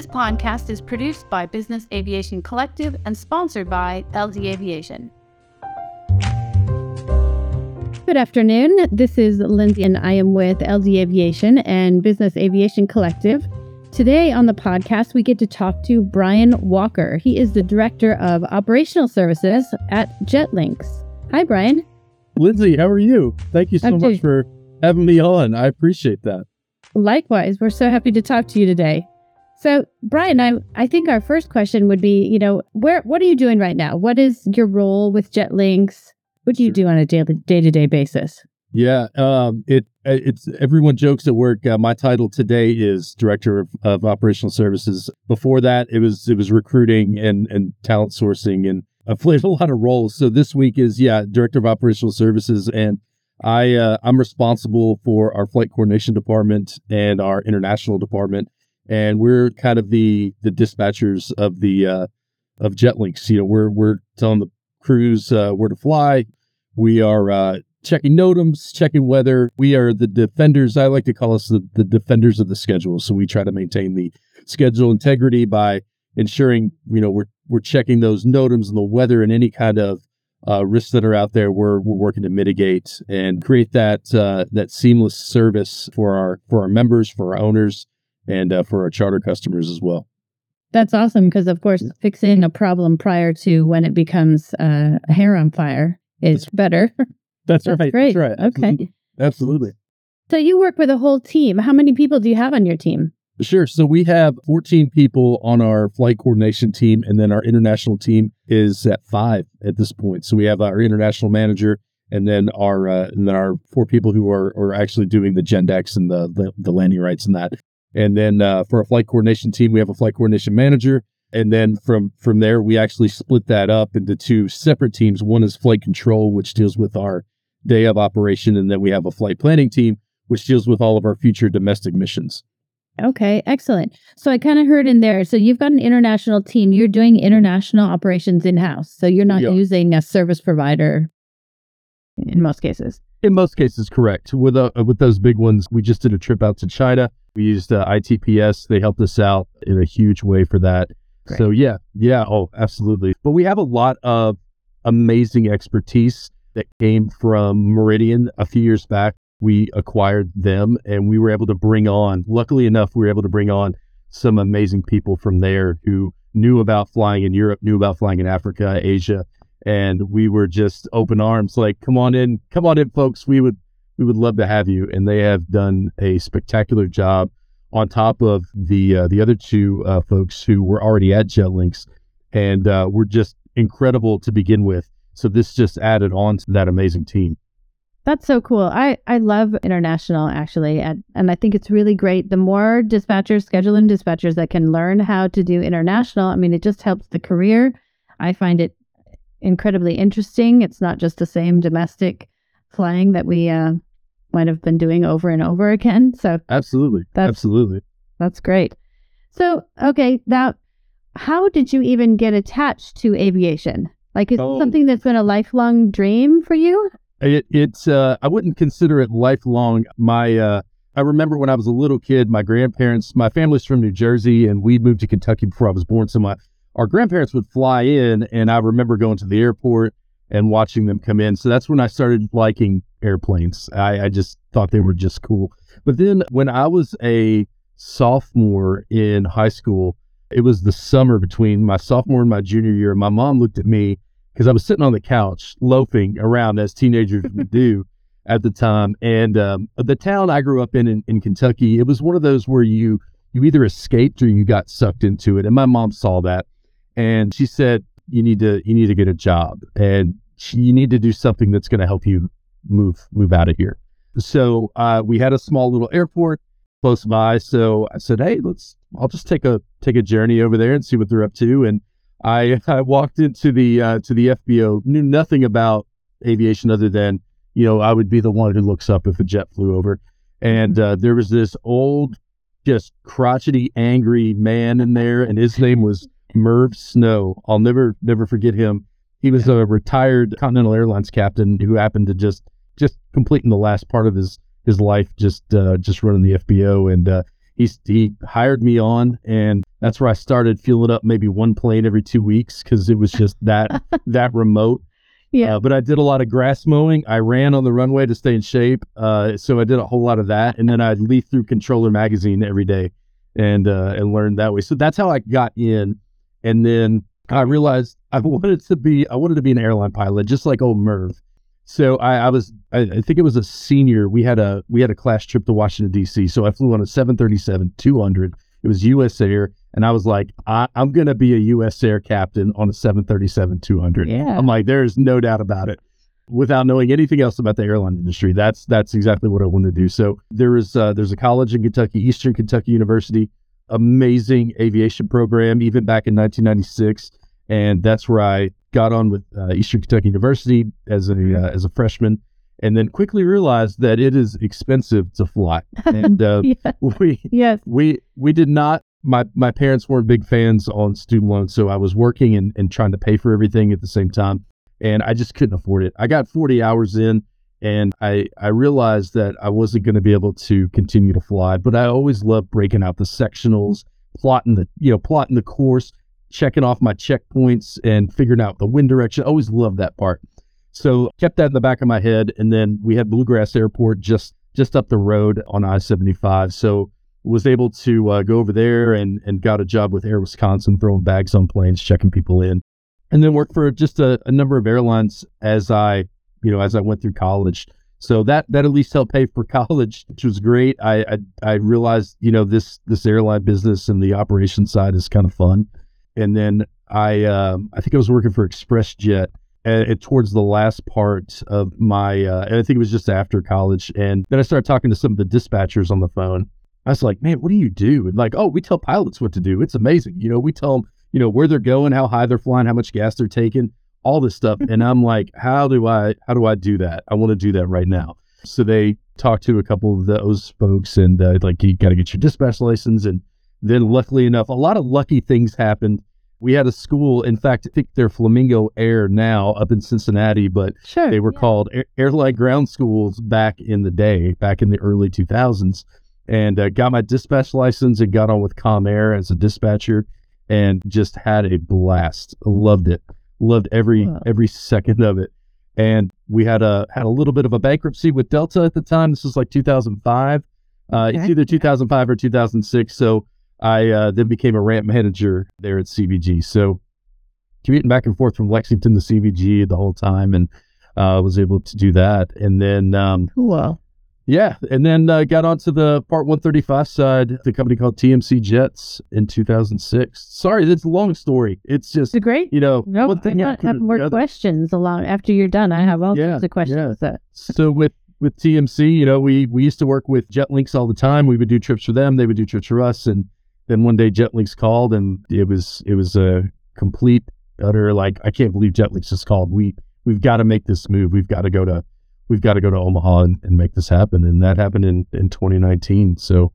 This podcast is produced by Business Aviation Collective and sponsored by LD Aviation. Good afternoon. This is Lindsay, and I am with LD Aviation and Business Aviation Collective. Today on the podcast, we get to talk to Brian Walker. He is the Director of Operational Services at JetLinx. Hi, Brian. Lindsay, how are you? Thank you so I'm much doing- for having me on. I appreciate that. Likewise, we're so happy to talk to you today. So, Brian, I I think our first question would be, you know, where what are you doing right now? What is your role with JetLinx? What do you do on a daily day to day basis? Yeah, um, it it's everyone jokes at work. Uh, my title today is director of, of operational services. Before that, it was it was recruiting and and talent sourcing, and I've played a lot of roles. So this week is yeah, director of operational services, and I uh, I'm responsible for our flight coordination department and our international department, and we're kind of the the dispatchers of the uh, of JetLinx. You know, we're we're telling the crews uh, where to fly. We are uh, checking NOTAMs, checking weather. We are the defenders. I like to call us the, the defenders of the schedule. So we try to maintain the schedule integrity by ensuring, you know, we're we're checking those NOTAMs and the weather and any kind of uh, risks that are out there. We're we're working to mitigate and create that uh, that seamless service for our for our members, for our owners, and uh, for our charter customers as well. That's awesome because, of course, fixing a problem prior to when it becomes uh, a hair on fire is better. That's, That's right. great. That's right. Okay. Absolutely. Absolutely. So you work with a whole team. How many people do you have on your team? Sure. So we have 14 people on our flight coordination team, and then our international team is at five at this point. So we have our international manager, and then our uh, and then our four people who are are actually doing the GenDecs and the the, the landing rights and that. And then uh, for our flight coordination team, we have a flight coordination manager, and then from from there we actually split that up into two separate teams. One is flight control, which deals with our day of operation, and then we have a flight planning team, which deals with all of our future domestic missions. Okay, excellent. So I kind of heard in there. So you've got an international team. You're doing international operations in house. So you're not using a service provider in most cases. In most cases, correct. With uh, with those big ones, we just did a trip out to China. We used uh, ITPS. They helped us out in a huge way for that. Great. So yeah, yeah, oh, absolutely. But we have a lot of amazing expertise that came from Meridian a few years back. We acquired them, and we were able to bring on. Luckily enough, we were able to bring on some amazing people from there who knew about flying in Europe, knew about flying in Africa, Asia, and we were just open arms like come on in come on in folks we would we would love to have you and they have done a spectacular job on top of the uh, the other two uh, folks who were already at jetlinx and uh, were just incredible to begin with so this just added on to that amazing team That's so cool. I, I love international actually. And, and I think it's really great. The more dispatchers, scheduling dispatchers that can learn how to do international, I mean, it just helps the career. I find it incredibly interesting. It's not just the same domestic flying that we uh, might have been doing over and over again. So absolutely That's- absolutely That's great. So, okay, now, how did you even get attached to aviation? Like, is it Oh. something that's been a lifelong dream for you? It, it's uh, I wouldn't consider it lifelong. My uh, I remember when I was a little kid, my grandparents, my family's from New Jersey, and we moved to Kentucky before I was born. So my our grandparents would fly in, and I remember going to the airport and watching them come in. So that's when I started liking airplanes. I, I just thought they were just cool. But then when I was a sophomore in high school, it was the summer between my sophomore and my junior year. My mom looked at me because I was sitting on the couch loafing around as teenagers would do at the time. And um, the town I grew up in, in in Kentucky, it was one of those where you you either escaped or you got sucked into it. And my mom saw that, and she said, "You need to you need to get a job, and you need to do something that's going to help you move move out of here." So uh, we had a small little airport close by. So I said, "Hey, let's. I'll just take a take a journey over there and see what they're up to." And I I walked into the uh, to the FBO, knew nothing about aviation other than you know I would be the one who looks up if a jet flew over, and uh, there was this old, just crotchety, angry man in there, and his name was Merv Snow. I'll never never forget him. He was a retired Continental Airlines captain who happened to just just completing the last part of his his life just uh, just running the FBO, and uh, he he hired me on, and that's where I started fueling up maybe one plane every two weeks because it was just that that remote. Yeah. Uh, but I did a lot of grass mowing. I ran on the runway to stay in shape. Uh, so I did a whole lot of that, and then I'd leaf through Controller magazine every day, and uh, and learned that way. So that's how I got in, and then I realized I wanted to be I wanted to be an airline pilot, just like old Merv. So I, I was I, I think it was a senior. We had a we had a class trip to Washington D.C. So I flew on a 737 200. It was U.S. Air, and I was like, I, I'm gonna be a U.S. Air captain on a 737 200. Yeah. I'm like, there's no doubt about it. Without knowing anything else about the airline industry, that's that's exactly what I want to do. So there is uh, there's a college in Kentucky, Eastern Kentucky University, amazing aviation program, even back in 1996, and that's where I got on with uh, Eastern Kentucky University as a uh, as a freshman, and then quickly realized that it is expensive to fly, and uh, yeah. we Yes. we we did not. My my parents weren't big fans on student loans, so I was working and, and trying to pay for everything at the same time, and I just couldn't afford it. I got 40 hours in, and I I realized that I wasn't going to be able to continue to fly. But I always loved breaking out the sectionals, plotting the you know plotting the course, checking off my checkpoints, and figuring out the wind direction. I always loved that part. So kept that in the back of my head, and then we had Bluegrass Airport just just up the road on I-75. So was able to uh, go over there and and got a job with Air Wisconsin, throwing bags on planes, checking people in, and then worked for just a, a number of airlines as I you know as I went through college. So that that at least helped pay for college, which was great. I I, I realized you know this this airline business and the operation side is kind of fun, and then I um, I think I was working for ExpressJet uh, towards the last part of my uh, and I think it was just after college, and then I started talking to some of the dispatchers on the phone. I was like, man, what do you do? And like, oh, we tell pilots what to do. It's amazing. You know, we tell them, you know, where they're going, how high they're flying, how much gas they're taking, all this stuff. and I'm like, how do I, how do I do that? I want to do that right now. So they talked to a couple of those folks and uh, like, you got to get your dispatch license. And then luckily enough, a lot of lucky things happened. We had a school, in fact, I think they're Flamingo Air now up in Cincinnati, but Sure. they were yeah. called air- airline ground schools back in the day, back in the early 2000s. And uh, got my dispatch license and got on with Comair as a dispatcher and just had a blast. Loved it. Loved every Wow. every second of it. And we had a had a little bit of a bankruptcy with Delta at the time. This was like 2005. Uh, It's either 2005 or 2006. So I uh, then became a ramp manager there at CVG. So commuting back and forth from Lexington to CVG the whole time, and uh, was able to do that. And then, um, Cool. Yeah, and then uh, got onto the Part 135 side, the company called TMC Jets in 2006. Sorry, it's a long story. It's just, It's great. you know, No, one thing after have more questions along after you're done. I have all Yeah, sorts of questions. that- So with with TMC, you know, we we used to work with JetLinx all the time. We would do trips for them, they would do trips for us, and then one day JetLinx called, and it was it was a complete utter like I can't believe JetLinx just called. We we've got to make this move. We've got to go to we've got to go to Omaha and, and make this happen, and that happened in in 2019. So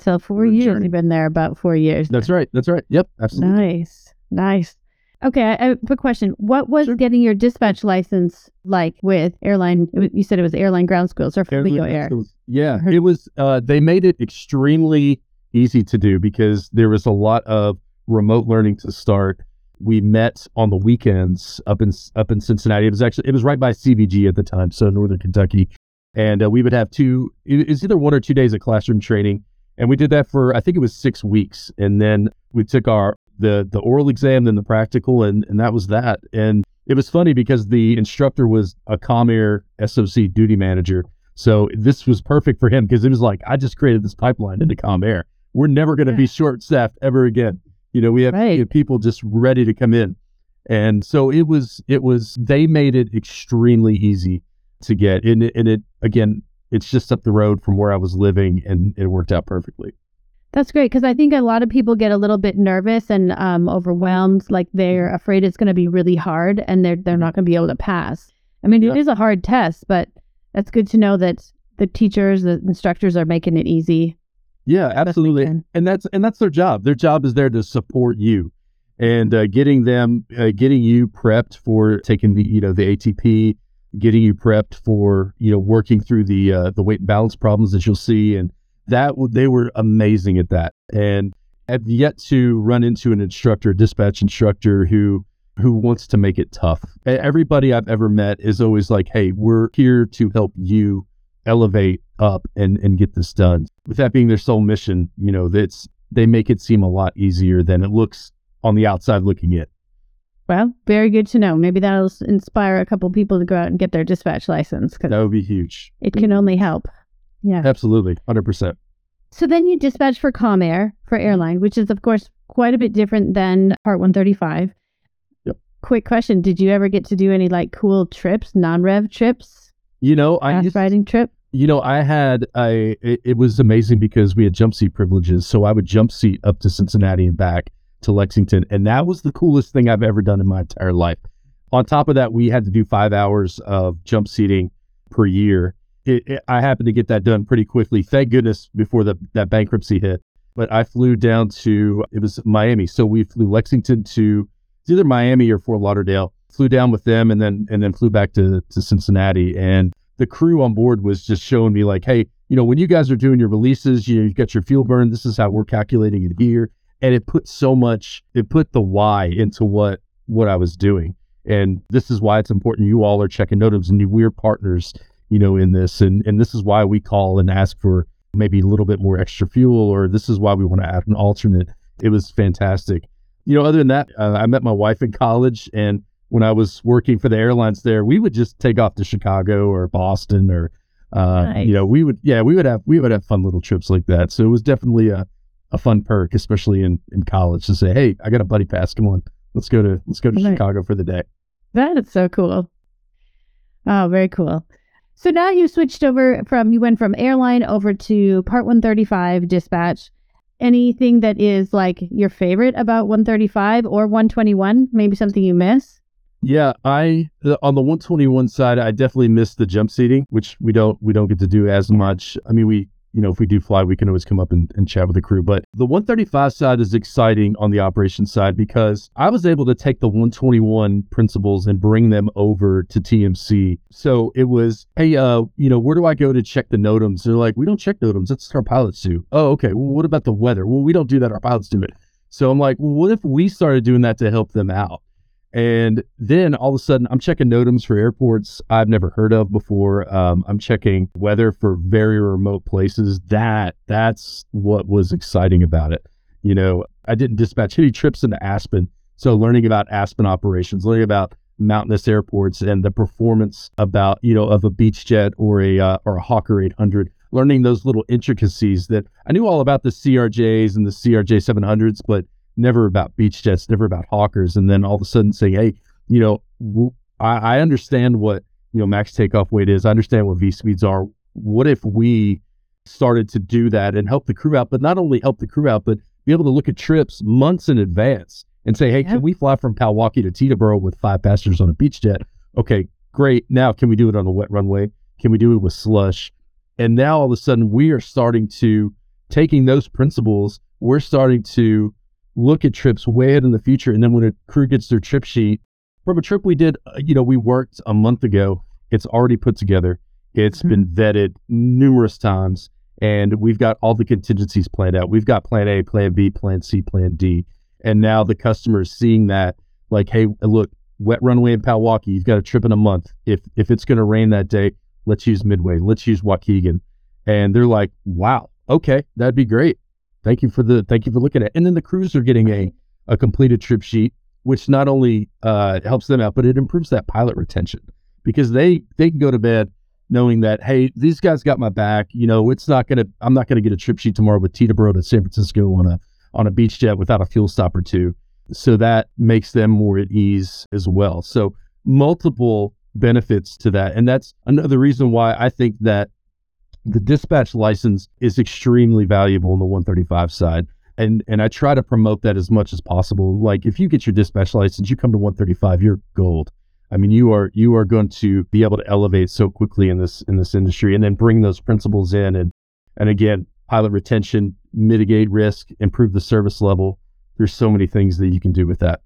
So 4 years. journey. You've been there about four years. that's right. That's right. Yep. Absolutely. Nice. Nice. Okay, I I have a question. What was Sure. getting your dispatch license like with airline? was- You said it was airline ground schools or Flamingo Air. Yeah, heard- it was. Uh, they made it extremely easy to do because there was a lot of remote learning to start. We met on the weekends up in up in Cincinnati. It was actually it was right by CVG at the time, so Northern Kentucky, and uh, we would have two. It was either one or two days of classroom training, and we did that for I think it was six weeks, and then we took our the the oral exam, then the practical, and and that was that. And it was funny because the instructor was a Comair SOC duty manager. So this was perfect for him because it was like, I just created this pipeline into Comair. We're never going to be short staffed ever again. You know, we have, Right. people just ready to come in. And so it was, it was, they made it extremely easy to get. And it, and it again, it's just up the road from where I was living and it worked out perfectly. That's great because I think a lot of people get a little bit nervous and um, overwhelmed, like they're afraid it's going to be really hard and they're they're not going to be able to pass. I mean, it Yeah. is a hard test, but that's good to know that the teachers, the instructors are making it easy. Yeah, absolutely. And that's and that's their job. Their job is there to support you and uh, getting them, uh, getting you prepped for taking the you know the ATP, getting you prepped for you know working through the uh, the weight and balance problems that you'll see, and that they were amazing at that. And I've yet to run into an instructor, dispatch instructor who who wants to make it tough. Everybody I've ever met is always like, "Hey, we're here to help you elevate up and and get this done." With that being their sole mission, you know, that's they make it seem a lot easier than it looks on the outside looking in. Well, very good to know. Maybe that'll inspire a couple people to go out and get their dispatch license because That would be huge. it can only help. Yeah. Absolutely, hundred percent. So then you dispatch for Comair for airline, which is of course quite a bit different than Part 135. Yep. Quick question: Did you ever get to do any like cool trips, non-rev trips, You know, I used, riding trip? You know, I had I It, it was amazing because we had jump seat privileges, so I would jump seat up to Cincinnati and back to Lexington, and that was the coolest thing I've ever done in my entire life. On top of that, we had to do five hours of jump seating per year. It, it, I happened to get that done pretty quickly. Thank goodness before the that bankruptcy hit. But I flew down to it was Miami, so we flew Lexington to either Miami or Fort Lauderdale. Flew down with them, and then and then flew back to to Cincinnati. And the crew on board was just showing me like, hey, you know, when you guys are doing your releases, you know, you've got your fuel burn. This is how we're calculating it here, and it put so much. It put the why into what what I was doing, and this is why it's important. You all are checking NOTAMs, and we're partners, you know, in this, and and this is why we call and ask for maybe a little bit more extra fuel, or this is why we want to add an alternate. It was fantastic. You know, other than that, uh, I met my wife in college, and when I was working for the airlines there, we would just take off to Chicago or Boston or, uh, Nice. you know, we would, yeah, we would have, we would have fun little trips like that. So it was definitely a, a fun perk, especially in, in college to say, Hey, I got a buddy pass. Come on, let's go to, let's go to Right. Chicago for the day. That is so cool. Oh, very cool. So now you switched over from you went from airline over to Part 135 dispatch. Anything that is like your favorite about 135 or 121? Maybe something you miss? Yeah, I the- on the 121 side, I definitely miss the jump seating, which we don't we don't get to do as much. I mean, we you know if we do fly, we can always come up and, and chat with the crew. But the 135 side is exciting on the operations side because I was able to take the 121 principles and bring them over to TMC. So it was, hey, uh, you know, where do I go to check the NOTAMs? They're like, we don't check NOTAMs. That's our pilots do. Oh, okay. Well, what about the weather? Well, we don't do that. Our pilots do it. So I'm like, well, what if we started doing that to help them out? And then all of a sudden, I'm checking NOTAMs for airports I've never heard of before. Um, I'm checking weather for very remote places. That that's what was exciting about it. You know, I didn't dispatch any trips into Aspen, so learning about Aspen operations, learning about mountainous airports and the performance about you know of a Beechjet or a uh, or a Hawker 800. Learning those little intricacies that I knew all about the CRJs and the CRJ 700s, but never about Beechjets, never about hawkers, and then all of a sudden saying, "Hey, you know, w- I, I understand what you know max takeoff weight is. I understand what V speeds are. What if we started to do that and help the crew out, but not only help the crew out, but be able to look at trips months in advance and say, "Hey, Yep. can we fly from Palwaukee to Teterboro with five passengers on a Beechjet? Okay, great. Now, can we do it on a wet runway? Can we do it with slush?" And now all of a sudden, we are starting to taking those principles. We're starting to look at trips way ahead in the future. And then when a crew gets their trip sheet from a trip we did, uh, you know, we worked a month ago, it's already put together. It's Mhm. been vetted numerous times, and we've got all the contingencies planned out. We've got plan A, plan B, plan C, plan D. And now the customer is seeing that, like, hey, look, wet runway in Palwaukee, you've got a trip in a month. If if it's going to rain that day, let's use Midway, let's use Waukegan. And they're like, wow, okay, that'd be great. Thank you for the thank you for looking at. it. And then the crews are getting a a completed trip sheet, which not only uh, helps them out, but it improves that pilot retention because they they can go to bed knowing that hey, these guys got my back. You know, it's not gonna I'm not gonna get a trip sheet tomorrow with Teterboro to San Francisco on a on a Beechjet without a fuel stop or two. So that makes them more at ease as well. So multiple benefits to that, and that's another reason why I think that the dispatch license is extremely valuable on the 135 side and and I try to promote that as much as possible. Like if you get your dispatch license, you come to 135, you're gold. I mean, you are you are going to be able to elevate so quickly in this in this industry, and then bring those principles in, and and again, pilot retention, mitigate risk, improve the service level. There's so many things that you can do with that.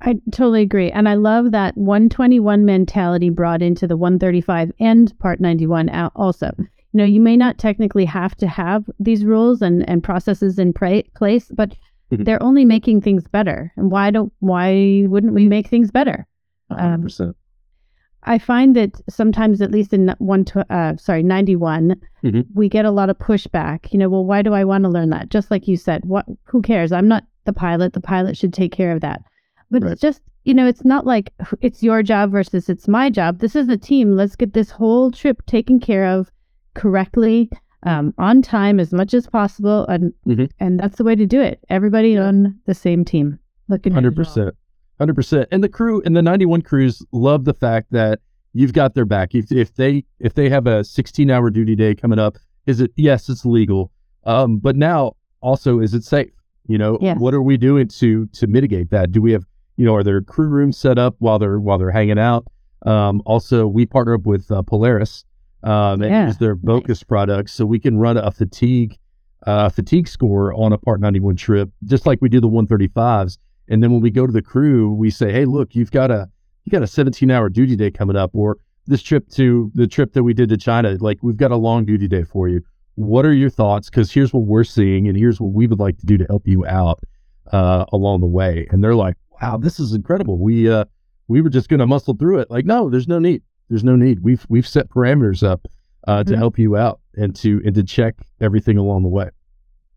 I totally agree. And I love that 121 mentality brought into the 135 and Part 91 out also. You know, you may not technically have to have these rules and, and processes in pra- place, but Mhm. they're only making things better. And why don't why wouldn't we make things better? Um, 100%. I find that sometimes, at least in one, tw- uh, sorry, ninety-one, Mhm. we get a lot of pushback. You know, well, why do I want to learn that? Just like you said, what? Who cares? I'm not the pilot. The pilot should take care of that. But Right. it's just, you know, it's not like it's your job versus it's my job. This is a team. Let's get this whole trip taken care of correctly, um, on time as much as possible, and Mhm. and that's the way to do it. Everybody on the same team. Looking at. Hundred percent, hundred percent. And the crew and the ninety one crews love the fact that you've got their back. If if they if they have a sixteen hour duty day coming up, is it yes, it's legal. Um, but now also is it safe? You know, what are we doing to to mitigate that? Do we have you know are there crew rooms set up while they're while they're hanging out? Um, also, we partner up with uh, Polaris um, and Yeah, use their Vocus products, so we can run a fatigue uh, fatigue score on a Part 91 trip, just like we do the 135s. And then when we go to the crew, we say, "Hey, look, you've got a you got a 17 hour duty day coming up, or this trip to the trip that we did to China, like we've got a long duty day for you. What are your thoughts? Because here's what we're seeing, and here's what we would like to do to help you out uh, along the way." And they're like, "Wow, this is incredible. We uh, we were just going to muscle through it. Like, no, there's no need. There's no need. We've we've set parameters up uh, to Mhm. help you out and to and to check everything along the way."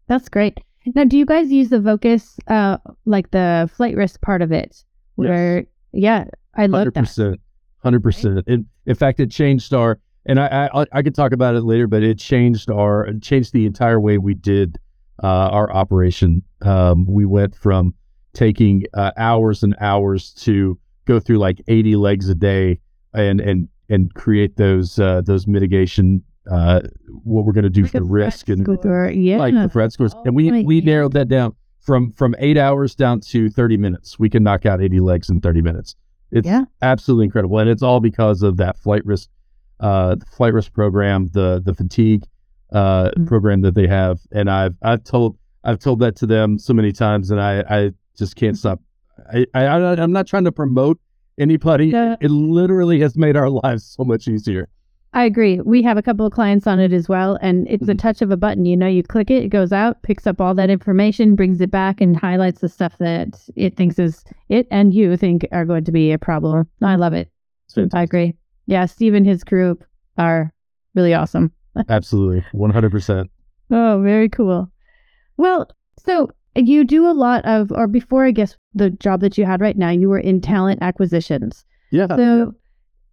That's great. Now, do you guys use the Vocus, uh, like the flight risk part of it? Where, yeah, I love Hundred that. percent, hundred percent. In in fact, it changed our and I, I I could talk about it later, but it changed our changed the entire way we did uh, our operation. Um, we went from taking uh, hours and hours to go through like eighty legs a day and and and create those uh, those mitigation uh, what we're going to do Like for risk and Score, yeah. like the threat scores. And we Oh, we yeah. narrowed that down from from eight hours down to thirty minutes. We can knock out eighty legs in thirty minutes. It's Yeah. absolutely incredible, and it's all because of that flight risk, uh, flight risk program, the the fatigue uh, Mhm. program that they have. And I've I've told I've told that to them so many times, and I I just can't stop. I, I I- I'm not trying to promote anybody. Yeah. It literally has made our lives so much easier. I agree. We have a couple of clients on it as well, and it's a Mhm. touch of a button. You know, you click it, it goes out, picks up all that information, brings it back, and highlights the stuff that it thinks is it and you think are going to be a problem. I love it. I agree. Yeah, Steve and his group are really awesome. Absolutely, 100. percent Oh, very cool. Well, so you do a lot of, or before I guess the job that you had right now, you were in talent acquisitions. Yeah. So,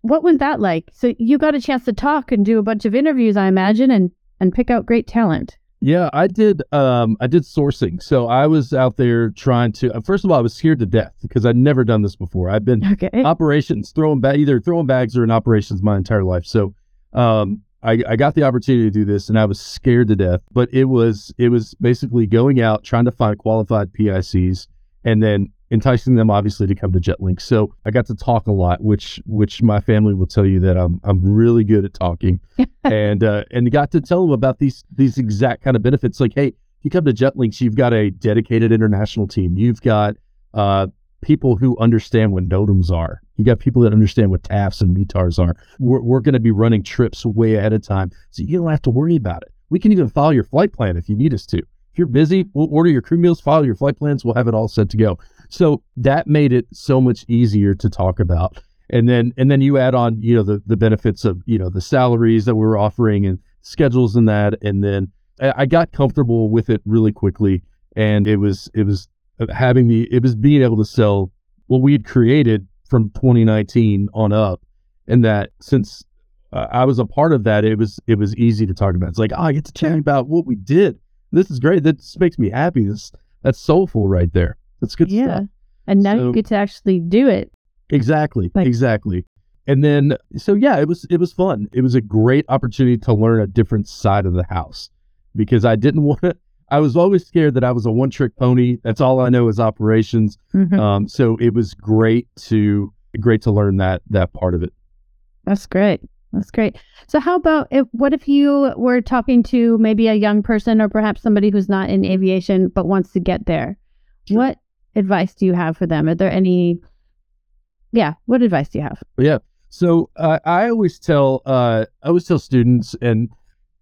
what was that like? So you got a chance to talk and do a bunch of interviews, I imagine, and and pick out great talent. Yeah, I did. Um, I did sourcing. So I was out there trying to. uh, First of all, I was scared to death because I'd never done this before. I've been Okay. operations throwing ba- either throwing bags or in operations my entire life. So, um, I, I got the opportunity to do this, and I was scared to death. But it was it was basically going out trying to find qualified PICs, and then enticing them obviously to come to JetLink. So I got to talk a lot, which which my family will tell you that I'm I'm really good at talking and uh, and got to tell them about these these exact kind of benefits. Like, hey, you come to JetLinx, you've got a dedicated international team. You've got uh, people who understand what NOTAMs are. You got people that understand what TAFs and METARs are. We're, we're going to be running trips way ahead of time, so you don't have to worry about it. We can even follow your flight plan if you need us to. If you're busy, we'll order your crew meals, follow your flight plans. We'll have it all set to go. So that made it so much easier to talk about and then and then you add on you know the the benefits of you know the salaries that we were offering and schedules and that and then I, I got comfortable with it really quickly and it was it was having the it was being able to sell what we had created from 2019 on up and that since uh, I was a part of that it was it was easy to talk about it's like oh I get to chat about what we did this is great this makes me happy this that's soulful right there that's good yeah. stuff And now So- you get to actually do it. Exactly. Like- exactly. And then so yeah, it was it was fun. It was a great opportunity to learn a different side of the house because I didn't want to I was always scared that I was a one trick pony. That's all I know is operations. Mhm. Um so it was great to great to learn that that part of it. That's great. That's great. So, how about if what if you were talking to maybe a young person or perhaps somebody who's not in aviation but wants to get there? Sure. What advice do you have for them? Are there any? Yeah, what advice do you have? Yeah. So uh, I always tell uh, I always tell students, and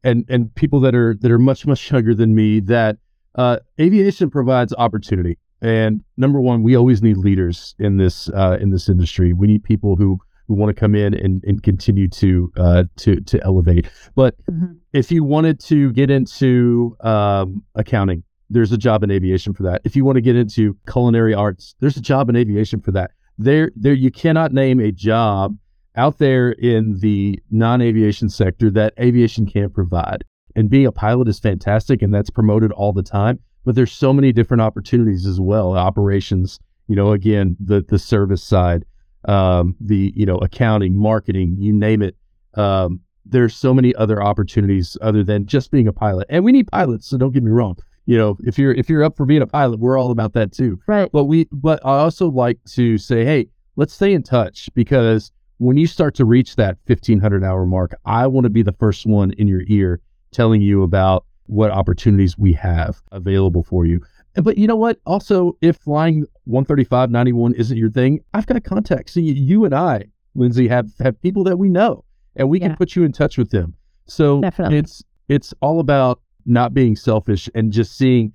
and and people that are that are much much younger than me that uh, aviation provides opportunity. And number one, we always need leaders in this uh, in this industry. We need people who who want to come in and, and continue to uh, to to elevate. But mm-hmm. if you wanted to get into um, accounting, there's a job in aviation for that. If you want to get into culinary arts, there's a job in aviation for that. There, there, you cannot name a job out there in the non-aviation sector that aviation can't provide. And being a pilot is fantastic, and that's promoted all the time. But there's so many different opportunities as well. Operations, you know, again, the the service side, um, the you know accounting, marketing, you name it. Um, there's so many other opportunities other than just being a pilot, and we need pilots. So don't get me wrong. You know, if you're if you're up for being a pilot, we're all about that too. Right. But we, but I also like to say, hey, let's stay in touch because when you start to reach that 1500 hour mark, I want to be the first one in your ear telling you about what opportunities we have available for you. But you know what? Also, if flying 135 91 isn't your thing, I've got contacts. See, you and I, Lindsay, have have people that we know, and we yeah. can put you in touch with them. So Definitely. it's it's all about not being selfish and just seeing,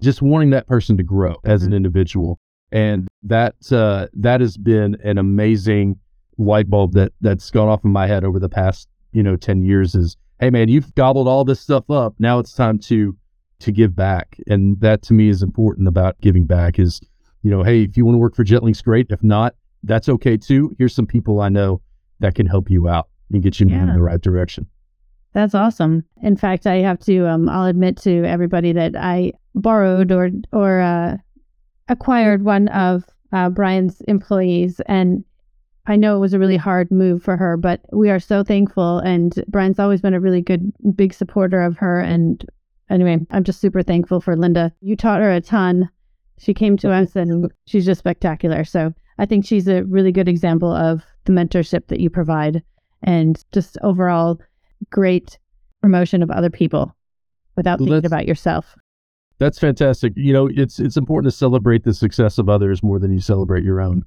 just wanting that person to grow as mm-hmm. an individual, and that uh, that has been an amazing light bulb that that's gone off in my head over the past you know 10 years is hey man you've gobbled all this stuff up now it's time to to give back. And that to me is important about giving back is, you know, hey, if you want to work for JetLinx, great. If not, that's okay too. Here's some people I know that can help you out and get you yeah. in the right direction. That's awesome. In fact, I have to, um, I'll admit to everybody that I borrowed or, or, uh, acquired one of uh, Brian's employees and I know it was a really hard move for her, but we are so thankful. And Brian's always been a really good, big supporter of her and anyway, I'm just super thankful for Linda. You taught her a ton. She came to us and she's just spectacular. So I think she's a really good example of the mentorship that you provide and just overall great promotion of other people without well, thinking about yourself. That's fantastic. You know, it's it's important to celebrate the success of others more than you celebrate your own.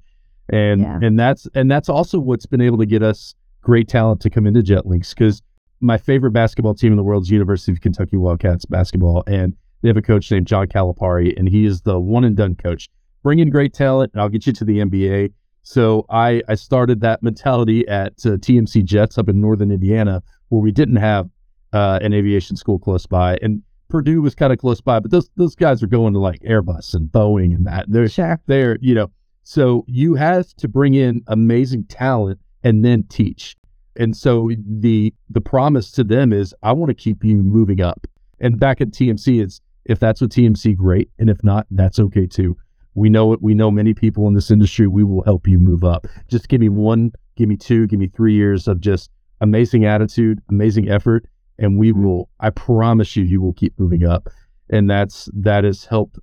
And yeah. and that's and that's also what's been able to get us great talent to come into JetLinx because my favorite basketball team in the world is University of Kentucky Wildcats basketball, and they have a coach named John Calipari, and he is the one and done coach. Bring in great talent, and I'll get you to the NBA. So I I started that mentality at uh, TMC Jets up in Northern Indiana, where we didn't have uh, an aviation school close by, and Purdue was kind of close by, but those those guys are going to like Airbus and Boeing and that. They're sure. they're you know. So you have to bring in amazing talent and then teach. And so the the promise to them is I want to keep you moving up. And back at TMC is if that's what TMC great and if not that's okay too. We know it we know many people in this industry we will help you move up. Just give me one, give me two, give me 3 years of just amazing attitude, amazing effort and we will I promise you you will keep moving up. And that's that has helped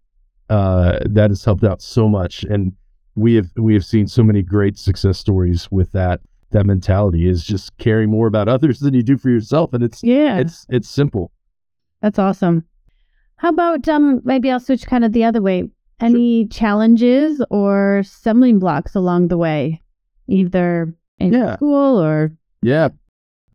uh that has helped out so much and we have we have seen so many great success stories with that that mentality is just caring more about others than you do for yourself and it's yeah. it's it's simple. That's awesome. How about um maybe i'll switch kind of the other way. Any sure. challenges or stumbling blocks along the way either in yeah. school or? Yeah.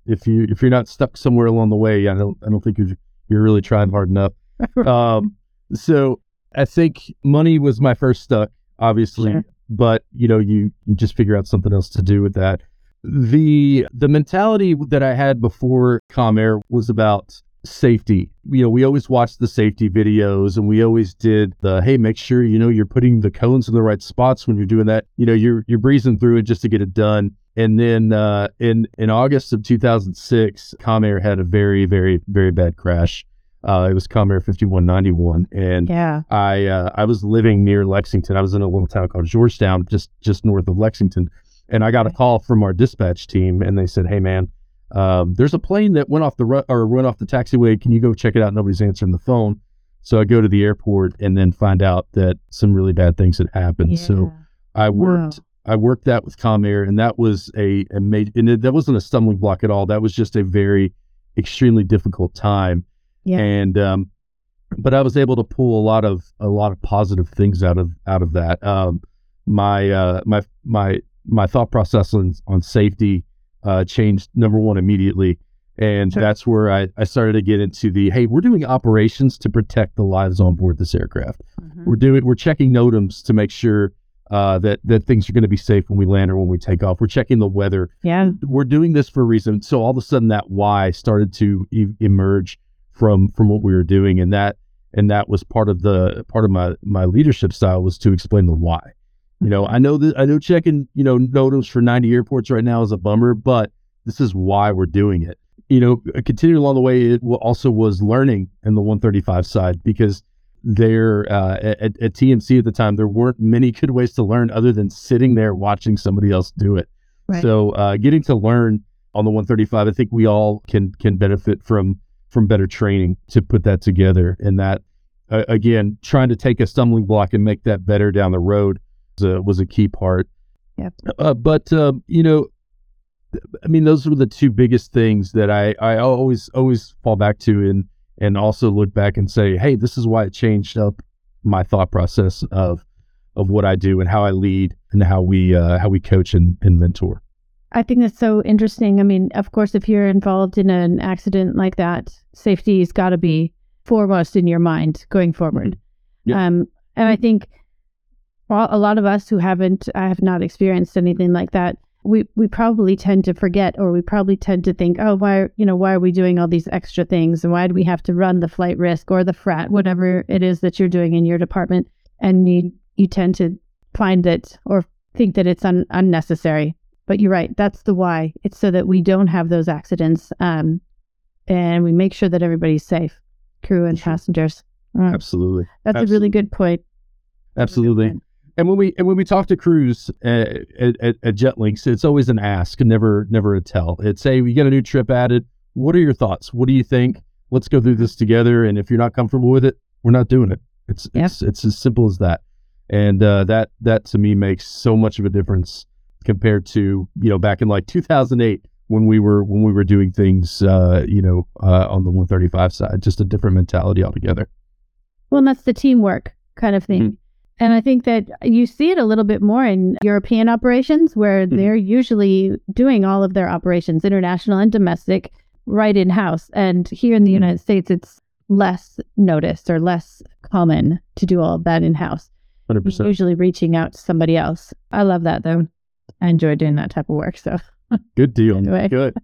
If you if you're not stuck somewhere along the way i don't i don't think you're you're really trying hard enough. Um so i think money was my first stuck obviously sure. but you know you you just figure out something else to do with that the the mentality that I had before Comair was about safety. You know, we always watched the safety videos and we always did the hey, make sure you know you're putting the cones in the right spots when you're doing that. You know, you're you're breezing through it just to get it done. And then uh, in in August of 2006, Comair had a very very very bad crash. Uh, it was Comair 5191, and yeah, I uh, I was living near Lexington. I was in a little town called Georgetown, just just north of Lexington and I got a call from our dispatch team, and they said, "Hey, man, um, there's a plane that went off the ru- or went off the taxiway. Can you go check it out?" Nobody's answering the phone, so I go to the airport and then find out that some really bad things had happened. Yeah. So I worked. Wow. I worked that with Comair, and that was a, a major, and it, that wasn't a stumbling block at all. That was just a very, extremely difficult time. Yeah. And um, but I was able to pull a lot of a lot of positive things out of out of that. Um, my uh, my my my thought process on, on safety uh, changed number one immediately And Sure. that's where I, I started to get into the hey, we're doing operations to protect the lives on board this aircraft. We're doing we're checking NOTAMs to make sure uh, that that things are going to be safe when we land or when we take off. We're checking the weather. Yeah. We're doing this for a reason. So all of a sudden, that why started to e- emerge from from what we were doing, and that and that was part of the part of my my leadership style was to explain the why. You know, I know that I know checking you know NOTAMs for 90 airports right now is a bummer, but this is why we're doing it. You know, continuing along the way, it also was learning in the 135 side because there uh, at, at TMC at the time there weren't many good ways to learn other than sitting there watching somebody else do it. Right. So uh, getting to learn on the 135, I think we all can can benefit from from better training to put that together. And that uh, again, trying to take a stumbling block and make that better down the road was a, was a key part. Yep. Uh, but um, you know, I mean, those were the two biggest things that I I always always fall back to and and also look back and say, hey, this is why it changed up my thought process of of what I do and how I lead and how we uh, how we coach and, and mentor. I think that's so interesting. I mean, of course, if you're involved in an accident like that, safety's got to be foremost in your mind going forward. Yeah. Um, and I think well, a lot of us who haven't, I have not experienced anything like that. We we probably tend to forget, or we probably tend to think, oh, why you know why are we doing all these extra things, and why do we have to run the flight risk or the frat, whatever it is that you're doing in your department, and you you tend to find it or think that it's un- unnecessary. But you're right. That's the why. It's so that we don't have those accidents, um, and we make sure that everybody's safe, crew and passengers. Uh, Absolutely, that's a really good point. absolutely. And when we and when we talk to crews at, at, at at JetLinx, it's always an ask, never never a tell. It's hey, we get a new trip added. What are your thoughts? What do you think? Let's go through this together. And if you're not comfortable with it, we're not doing it. It's Yep. it's it's as simple as that. And uh, that that to me makes so much of a difference compared to you know back in like 2008 when we were when we were doing things uh, you know uh, on the 135 side. Just a different mentality altogether. Well, and that's the teamwork kind of thing. Mhm. And I think that you see it a little bit more in European operations where Mhm. they're usually doing all of their operations, international and domestic, right in house. And here in the Mhm. United States, it's less noticed or less common to do all of that in house. Hundred percent. Usually reaching out to somebody else. I love that though. I enjoy doing that type of work. So, Good deal. Anyway. Good.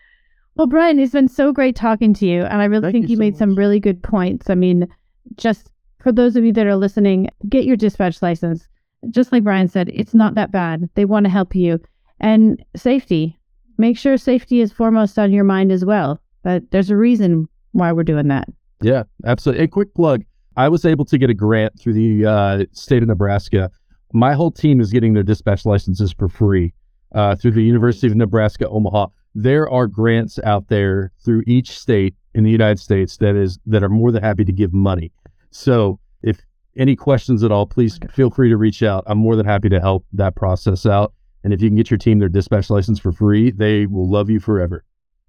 well, Brian, it's been so great talking to you. And I really Thank think you you, so made some really good points. I mean, just for those of you that are listening, get your dispatch license. Just like Brian said, it's not that bad. They want to help you. And safety, make sure safety is foremost on your mind as well. But there's a reason why we're doing that. Yeah, absolutely. A quick plug. I was able to get a grant through the uh, state of Nebraska. My whole team is getting their dispatch licenses for free uh, through the University of Nebraska Omaha. There are grants out there through each state in the United States that is that are more than happy to give money. So if any questions at all, please feel free to reach out. I'm more than happy to help that process out. And if you can get your team their dispatch license for free, they will love you forever.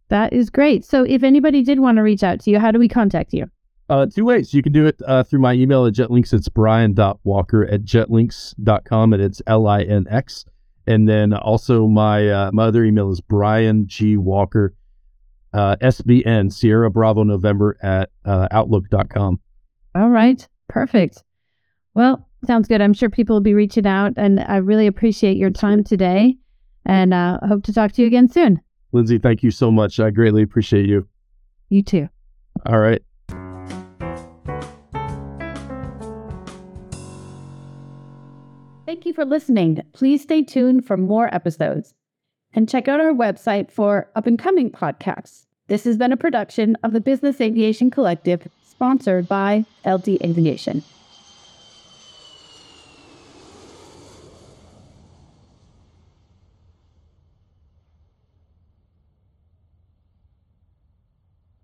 That is great. So if anybody did want to reach out to you, how do we contact you? Uh, two ways. You can do it uh, through my email at jetlinx. It's brian.walker at jetlinx.com and it's L I N X. And then also my uh, my other email is Brian G. Walker, uh, SBN, Sierra Bravo November at uh, outlook.com. All right. Perfect. Well, sounds good. I'm sure people will be reaching out, and I really appreciate your time today. And uh, hope to talk to you again soon. Lindsay, thank you so much. I greatly appreciate you. You too. All right. You for listening. Please stay tuned for more episodes and check out our website for up and coming podcasts. This has been a production of the Business Aviation Collective, sponsored by LD Aviation.